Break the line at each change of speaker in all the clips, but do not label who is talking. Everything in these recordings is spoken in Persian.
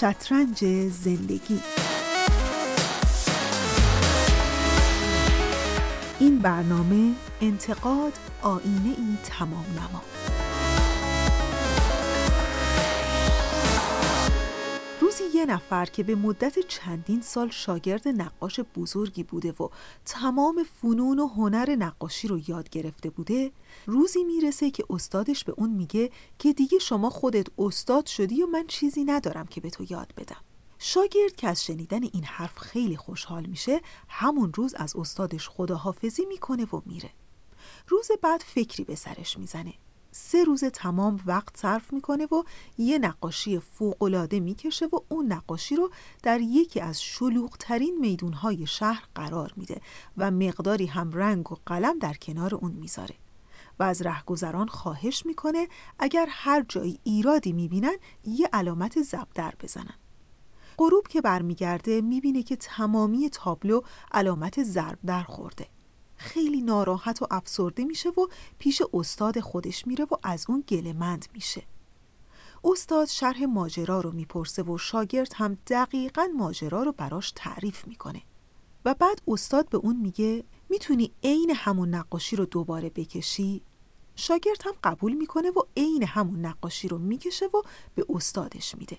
شطرنج زندگی. این برنامه انتقاد آینه ای تمام نما. یه نفر که به مدت چندین سال شاگرد نقاش بزرگی بوده و تمام فنون و هنر نقاشی رو یاد گرفته بوده روزی می‌رسه که استادش به اون میگه که دیگه شما خودت استاد شدی و من چیزی ندارم که به تو یاد بدم. شاگرد که از شنیدن این حرف خیلی خوشحال میشه همون روز از استادش خداحافظی می‌کنه و میره. روز بعد فکری به سرش می‌زنه. سه روز تمام وقت صرف می‌کنه و یه نقاشی فوقالعاده می‌کشه و اون نقاشی رو در یکی از شلوغترین میدونهای شهر قرار میده و مقداری هم رنگ و قلم در کنار اون می‌ذاره. و از رهگذران خواهش می‌کنه اگر هر جایی ایرادی می‌بینن یه علامت زبدر بزنن. غروب که برمیگرده می‌بینه که تمامی تابلو علامت ضرب در خورده خیلی ناراحت و افسرده میشه و پیش استاد خودش میره و از اون گلمند میشه. استاد شرح ماجرا رو می‌پرسه و شاگرد هم دقیقا ماجرا رو براش تعریف می‌کنه. و بعد استاد به اون میگه می‌تونی عین همون نقاشی رو دوباره بکشی؟ شاگرد هم قبول می‌کنه و عین همون نقاشی رو می‌کشه و به استادش میده.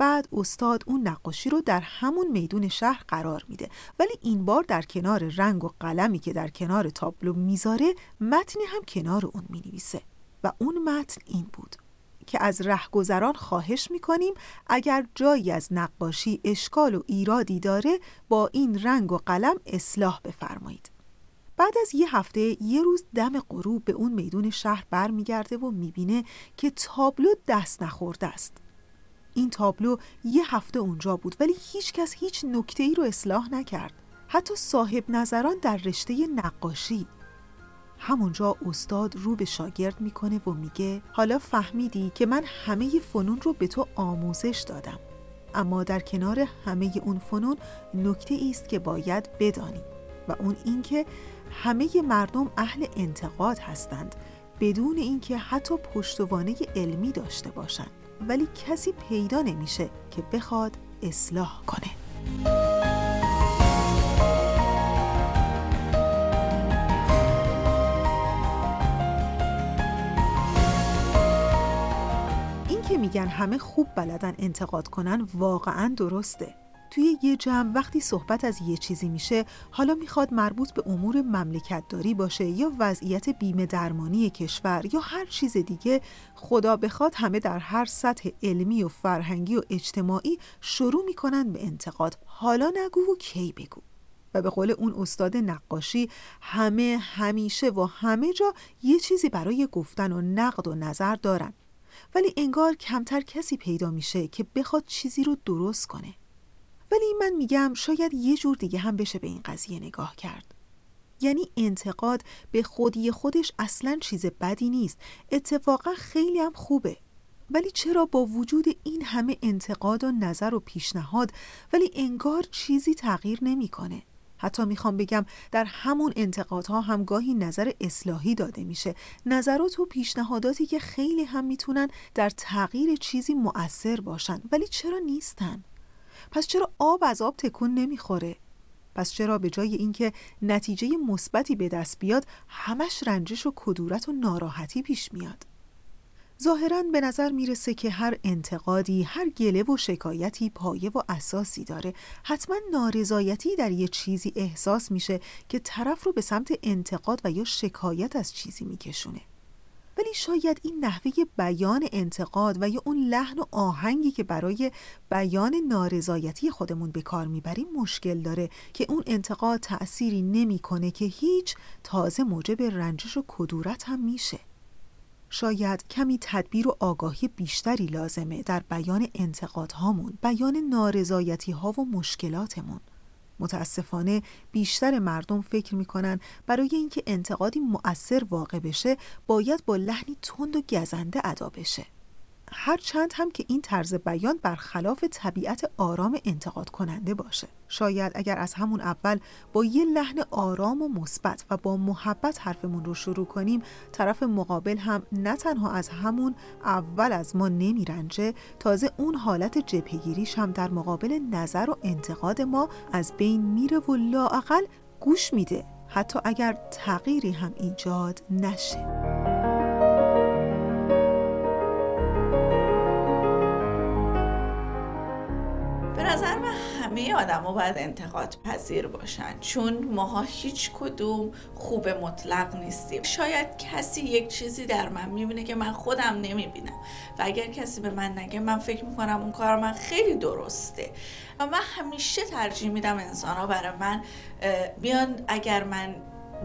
بعد استاد اون نقاشی رو در همون میدون شهر قرار میده. ولی این بار در کنار رنگ و قلمی که در کنار تابلو می‌ذاره متنی هم کنار اون می‌نویسه. و اون متن این بود که از رهگذران خواهش می‌کنیم اگر جایی از نقاشی اشکال و ایرادی داره با این رنگ و قلم اصلاح بفرمایید. بعد از یه هفته یه روز دم غروب به اون میدون شهر برمیگرده و می‌بینه که تابلو دست نخورده است. این تابلو یه هفته اونجا بود ولی هیچ کس هیچ نکته ای رو اصلاح نکرد. حتی صاحب نظران در رشته نقاشی. همونجا استاد رو به شاگرد می‌کنه و میگه حالا فهمیدی که من همه فنون رو به تو آموزش دادم اما در کنار همه اون فنون نکته است که باید بدانی. و اون اینکه همه مردم اهل انتقاد هستند بدون اینکه حتی پشتوانه علمی داشته باشند. ولی کسی پیدا نمیشه که بخواد اصلاح کنه. این که میگن همه خوب بلدن انتقاد کنن واقعا درسته. توی یه جمع وقتی صحبت از یه چیزی میشه حالا می‌خواد مربوط به امور مملکت داری باشه یا وضعیت بیمه درمانی کشور یا هر چیز دیگه خدا بخواد همه در هر سطح علمی و فرهنگی و اجتماعی شروع می‌کنن به انتقاد. حالا نگو و کی بگو؟ و به قول اون استاد نقاشی همه همیشه و همه جا یه چیزی برای گفتن و نقد و نظر دارن. ولی انگار کمتر کسی پیدا میشه که بخواد چیزی رو درست کنه. ولی من میگم شاید یه جور دیگه هم بشه به این قضیه نگاه کرد. یعنی انتقاد به خودی خودش اصلا چیز بدی نیست. اتفاقا خیلی هم خوبه. ولی چرا با وجود این همه انتقاد و نظر و پیشنهاد ولی انگار چیزی تغییر نمی‌کنه؟ حتی می‌خوام بگم در همون انتقادها هم گاهی نظر اصلاحی داده میشه. نظرات و پیشنهاداتی که خیلی هم می‌تونن در تغییر چیزی مؤثر باشن ولی چرا نیستن؟ پس چرا آب از آب تکون نمی‌خوره؟ پس چرا به جای اینکه نتیجه مثبتی به دست بیاد همش رنجش و کدورت و ناراحتی پیش میاد؟ ظاهرا به نظر می‌رسه که هر انتقادی هر گله و شکایتی پایه و اساسی داره. حتما نارضایتی در یه چیزی احساس میشه که طرف رو به سمت انتقاد و یا شکایت از چیزی میکشونه. ولی شاید این نحوه بیان انتقاد و یا اون لحن و آهنگی که برای بیان نارضایتی خودمون به کار می‌بریم مشکل داره که اون انتقاد تأثیری نمی‌کنه که هیچ تازه موجب رنجش و کدورت هم میشه. شاید کمی تدبیر و آگاهی بیشتری لازمه در بیان انتقادهامون بیان نارضایتی ها و مشکلاتمون. متاسفانه بیشتر مردم فکر می‌کنن برای اینکه انتقادی مؤثر واقع بشه باید با لحنی تند و گزنده ادا بشه. هرچند هم که این طرز بیان برخلاف طبیعت آرام انتقاد کننده باشه. شاید اگر از همون اول با یه لحن آرام و مثبت و با محبت حرفمون رو شروع کنیم طرف مقابل هم نه تنها از همون اول از ما نمیرنجه تازه اون حالت جبهگیریش هم در مقابل نظر و انتقاد ما از بین میره و لااقل گوش میده حتی اگر تغییری هم ایجاد نشه.
همه ها باید انتقاد پذیر باشن. چون ماها هیچ کدوم خوب مطلق نیستیم. شاید کسی یک چیزی در من می‌بینه که من خودم نمی‌بینم. و اگر کسی به من نگه من فکر می‌کنم اون کار من خیلی درسته. و من همیشه ترجیح میدم انسان ها برای من بیان اگر من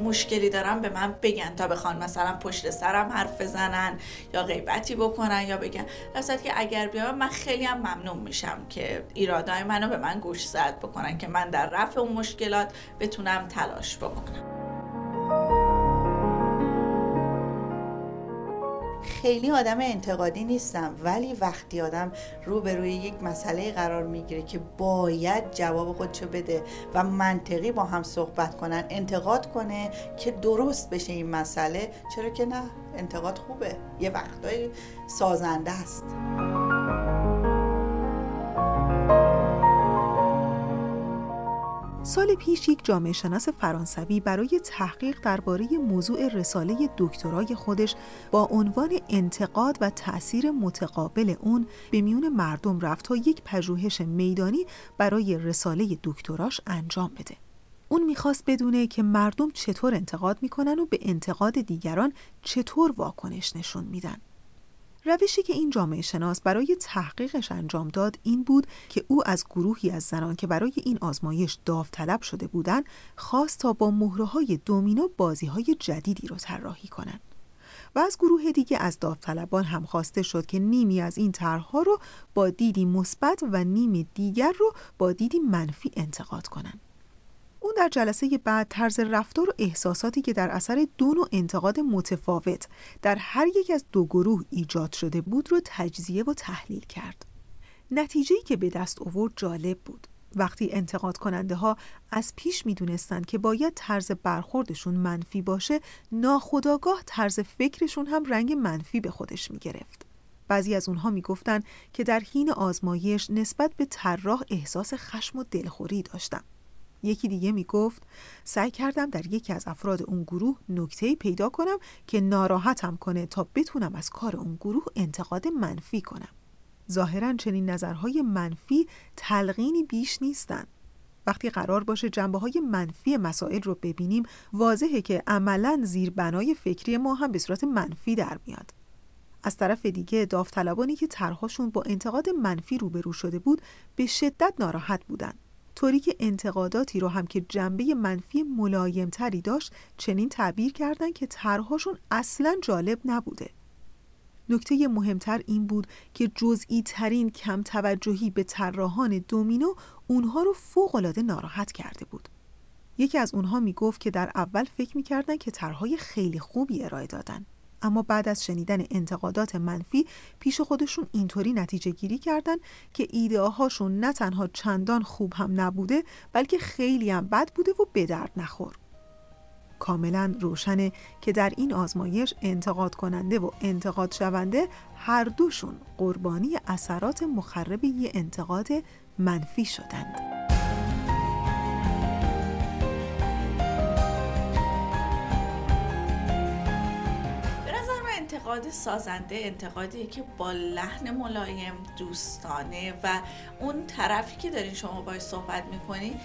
مشکلی دارم به من بگن تا بخوان مثلا پشت سرم حرف بزنن یا غیبتی بکنن یا بگن. در که اگر بیام من خیلی هم ممنون میشم که ایرادای منو به من گوش زد بکنن که من در رفع اون مشکلات بتونم تلاش بکنم.
خیلی آدم انتقادی نیستم ولی وقتی آدم رو به روی یک مسئله قرار می‌گیره که باید جواب خودشو بده و منطقی با هم صحبت کنن انتقاد کنه که درست بشه این مسئله چرا که نه؟ انتقاد خوبه. یه وقتایی سازنده است.
سال پیش یک جامعه شناس فرانسوی برای تحقیق درباره موضوع رساله دکترای خودش با عنوان انتقاد و تأثیر متقابل اون به میون مردم رفت تا یک پژوهش میدانی برای رساله دکتراش انجام بده. اون می‌خواست بدونه که مردم چطور انتقاد می‌کنن و به انتقاد دیگران چطور واکنش نشون میدن. روشی که این جامعه شناس برای تحقیقش انجام داد این بود که او از گروهی از زنان که برای این آزمایش داوطلب شده بودند خواست تا با مهره های دومینو بازی های جدیدی رو طراحی کنند. و از گروه دیگه از داوطلبان هم خواسته شد که نیمی از این طرحها رو با دیدی مثبت و نیم دیگر رو با دیدی منفی انتقاد کنند. اون در جلسه بعد طرز رفتار و احساساتی که در اثر دو نوع انتقاد متفاوت در هر یک از دو گروه ایجاد شده بود رو تجزیه و تحلیل کرد. نتیجه‌ای که به دست آورد جالب بود. وقتی انتقاد کننده ها از پیش می که باید طرز برخوردشون منفی باشه ناخداگاه طرز فکرشون هم رنگ منفی به خودش می گرفت. بعضی از اونها می که در حین آزمایش نسبت به طراح احساس خشم و دلخوری داشتم. یکی دیگه می‌گفت سعی کردم در یکی از افراد اون گروه نکته پیدا کنم که ناراحتم کنه تا بتونم از کار اون گروه انتقاد منفی کنم. ظاهرا چنین نظرهای منفی تلقینی بیش نیستند. وقتی قرار باشه جنبه های منفی مسائل رو ببینیم واضحه که عملا زیر بنای فکری ما هم به صورت منفی در میاد. از طرف دیگه داوطلبانی که طرحهاشون با انتقاد منفی روبرو شده بود به شدت ناراحت بودند. طوری که انتقاداتی رو هم که جنبه منفی ملایمتری داشت چنین تعبیر کردن که طرحهاشون اصلا جالب نبوده. نکته مهمتر این بود که جزئی ترین کم توجهی به طراحان دومینو اونها رو فوقالعاده ناراحت کرده بود. یکی از اونها می گفت که در اول فکر می‌کردن که طرحهای خیلی خوبی ارائه دادن. اما بعد از شنیدن انتقادات منفی پیش خودشون اینطوری نتیجه گیری کردن که ایده هاشون نه تنها چندان خوب هم نبوده بلکه خیلی هم بد بوده و به درد نخور کاملا روشنه که در این آزمایش انتقاد کننده و انتقاد شونده هر دوشون قربانی اثرات مخرب یه انتقاد منفی شدند.
انتقاد سازنده انتقادی که با لحن ملایم دوستانه و اون طرفی که دارین شما باید صحبت می‌کنی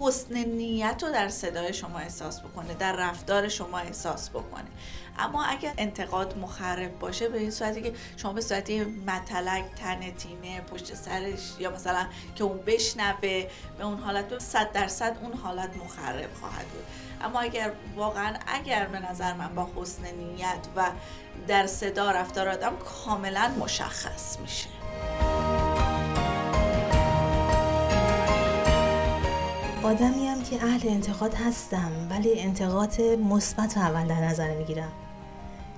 حسن نیت رو در صدای شما احساس بکنه در رفتار شما احساس بکنه. اما اگر انتقاد مخرب باشه به این صورتی که شما به صورتی متلک تنتینه پشت سرش یا مثلا که اون بشنوه به اون حالت صد درصد اون حالت مخرب خواهد بود. اما اگر واقعا اگر به نظر من با حسن نیت و در صدا رفتار آدم کاملا مشخص میشه.
آدمی هم که اهل انتقاد هستم ولی انتقاد مثبت اول در نظر می‌گیرم.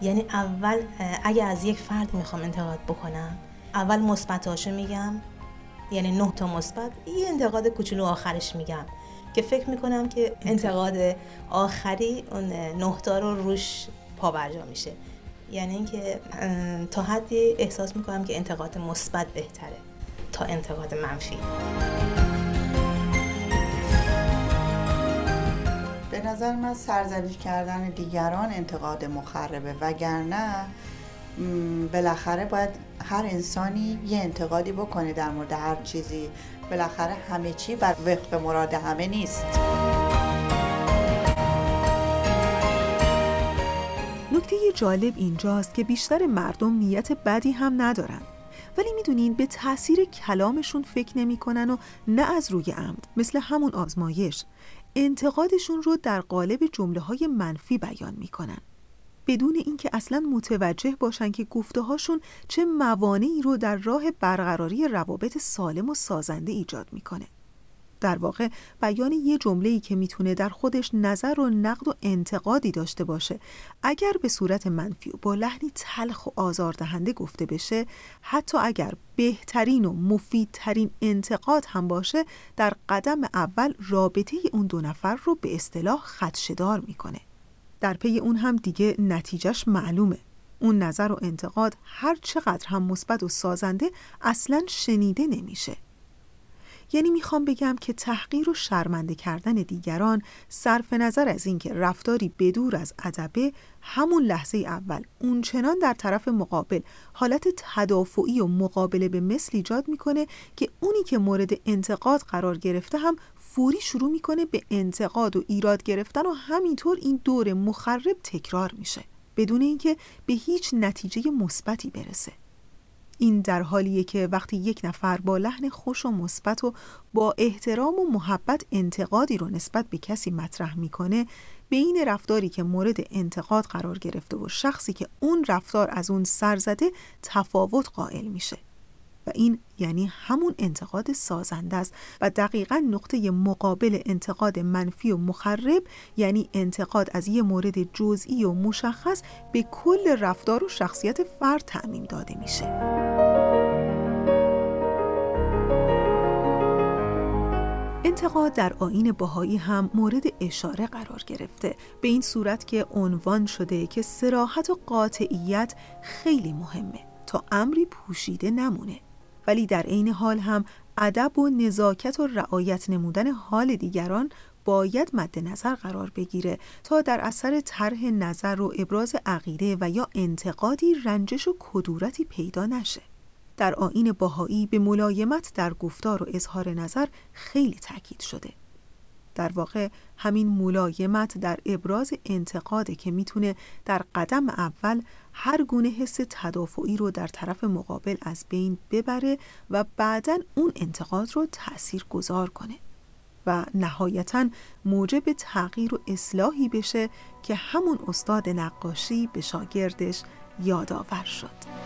یعنی اول اگه از یک فرد می‌خوام انتقاد بکنم اول مثبتاشو میگم یعنی نه تا مثبت یه انتقاد کوچولو آخرش میگم. که فکر می‌کنم که انتقاد آخری اون نه تا رو روش پابرجا میشه. یعنی اینکه تا حدی احساس می‌کنم که انتقاد مثبت بهتره تا انتقاد منفی.
به نظر من سرزنش کردن دیگران انتقاد مخربه وگرنه بالاخره باید هر انسانی یه انتقادی بکنه در مورد هر چیزی. بالاخره همه چی بر وفق مراد همه نیست.
نکته جالب اینجاست که بیشتر مردم نیت بدی هم ندارن. ولی می‌دونین به تاثیر کلامشون فکر نمی‌کنن و نه از روی عمد مثل همون آزمایش. انتقادشون رو در قالب جمله های منفی بیان می‌کنن. بدون اینکه اصلا متوجه باشن که گفته هاشون چه موانعی رو در راه برقراری روابط سالم و سازنده ایجاد می‌کنه. در واقع بیان یه جمله ای که می‌تونه در خودش نظر و نقد و انتقادی داشته باشه. اگر به صورت منفی و با لحنی تلخ و آزاردهنده گفته بشه حتی اگر بهترین و مفیدترین انتقاد هم باشه در قدم اول رابطه اون دو نفر رو به اصطلاح خدشدار می‌کنه. در پی اون هم دیگه نتیجهش معلومه. اون نظر و انتقاد هر چقدر هم مثبت و سازنده اصلا شنیده نمیشه. یعنی می‌خوام بگم که تحقیر و شرمنده کردن دیگران صرف نظر از اینکه رفتاری بدور از ادبه همون لحظه اول اونچنان در طرف مقابل حالت تدافعی و مقابله به مثل ایجاد می‌کنه که اونی که مورد انتقاد قرار گرفته هم فوری شروع می‌کنه به انتقاد و ایراد گرفتن و همینطور این دور مخرب تکرار میشه بدون اینکه به هیچ نتیجه مثبتی برسه. این در حالیه که وقتی یک نفر با لحن خوش و مثبت و با احترام و محبت انتقادی رو نسبت به کسی مطرح می‌کنه بین رفتاری که مورد انتقاد قرار گرفته و شخصی که اون رفتار از اون سر زده تفاوت قائل میشه. و این یعنی همون انتقاد سازنده است. و دقیقا نقطه مقابل انتقاد منفی و مخرب یعنی انتقاد از یه مورد جزئی و مشخص به کل رفتار و شخصیت فرد تعمیم داده میشه. انتقاد در آین باهایی هم مورد اشاره قرار گرفته. به این صورت که عنوان شده که سراحت و قاطعیت خیلی مهمه. تا امری پوشیده نمونه. ولی در عین حال هم ادب و نزاکت و رعایت نمودن حال دیگران باید مد نظر قرار بگیره تا در اثر طرح نظر و ابراز عقیده و یا انتقادی رنجش و کدورتی پیدا نشه. در آین باهایی به ملایمت در گفتار و اظهار نظر خیلی تاکید شده. در واقع همین ملایمت در ابراز انتقاده که می‌تونه در قدم اول هر گونه حس تدافعی رو در طرف مقابل از بین ببره و بعدا اون انتقاد رو تأثیر گذار کنه و نهایتا موجب تغییر و اصلاحی بشه که همون استاد نقاشی به شاگردش یادآور شد.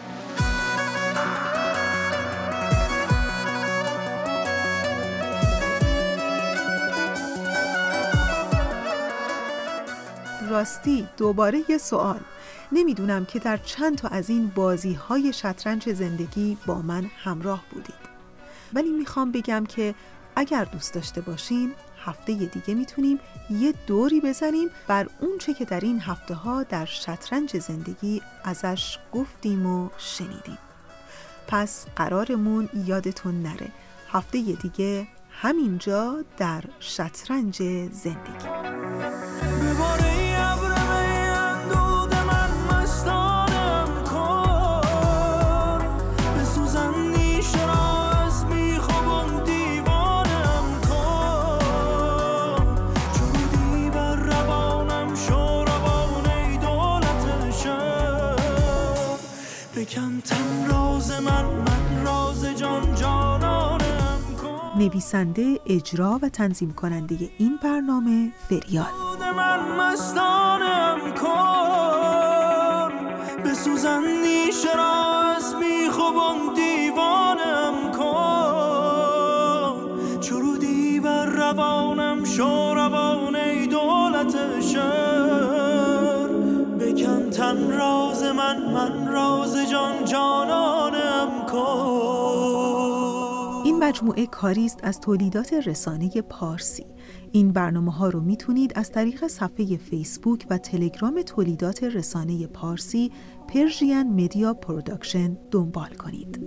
راستی دوباره یه سوال. نمی‌دونم که در چند تا از این بازی های شطرنج زندگی با من همراه بودید. ولی می‌خوام بگم که اگر دوست داشته باشین هفته دیگه می‌تونیم یه دوری بزنیم بر اون چه که در این هفته ها در شطرنج زندگی ازش گفتیم و شنیدیم. پس قرارمون یادتون نره. هفته دیگه همینجا در شطرنج زندگی. نویسنده اجرا و تنظیم کننده این برنامه فریال من مستانم کن. بسوزن نیشه را از میخوبان دیوانم کن. چرودی بر روانم شو روان ای دولت شهر. بکن تن راز مجموعه کاری است از تولیدات رسانه پارسی. این برنامه ها رو می‌تونید از طریق صفحه فیسبوک و تلگرام تولیدات رسانه پارسی Persian Media Production دنبال کنید.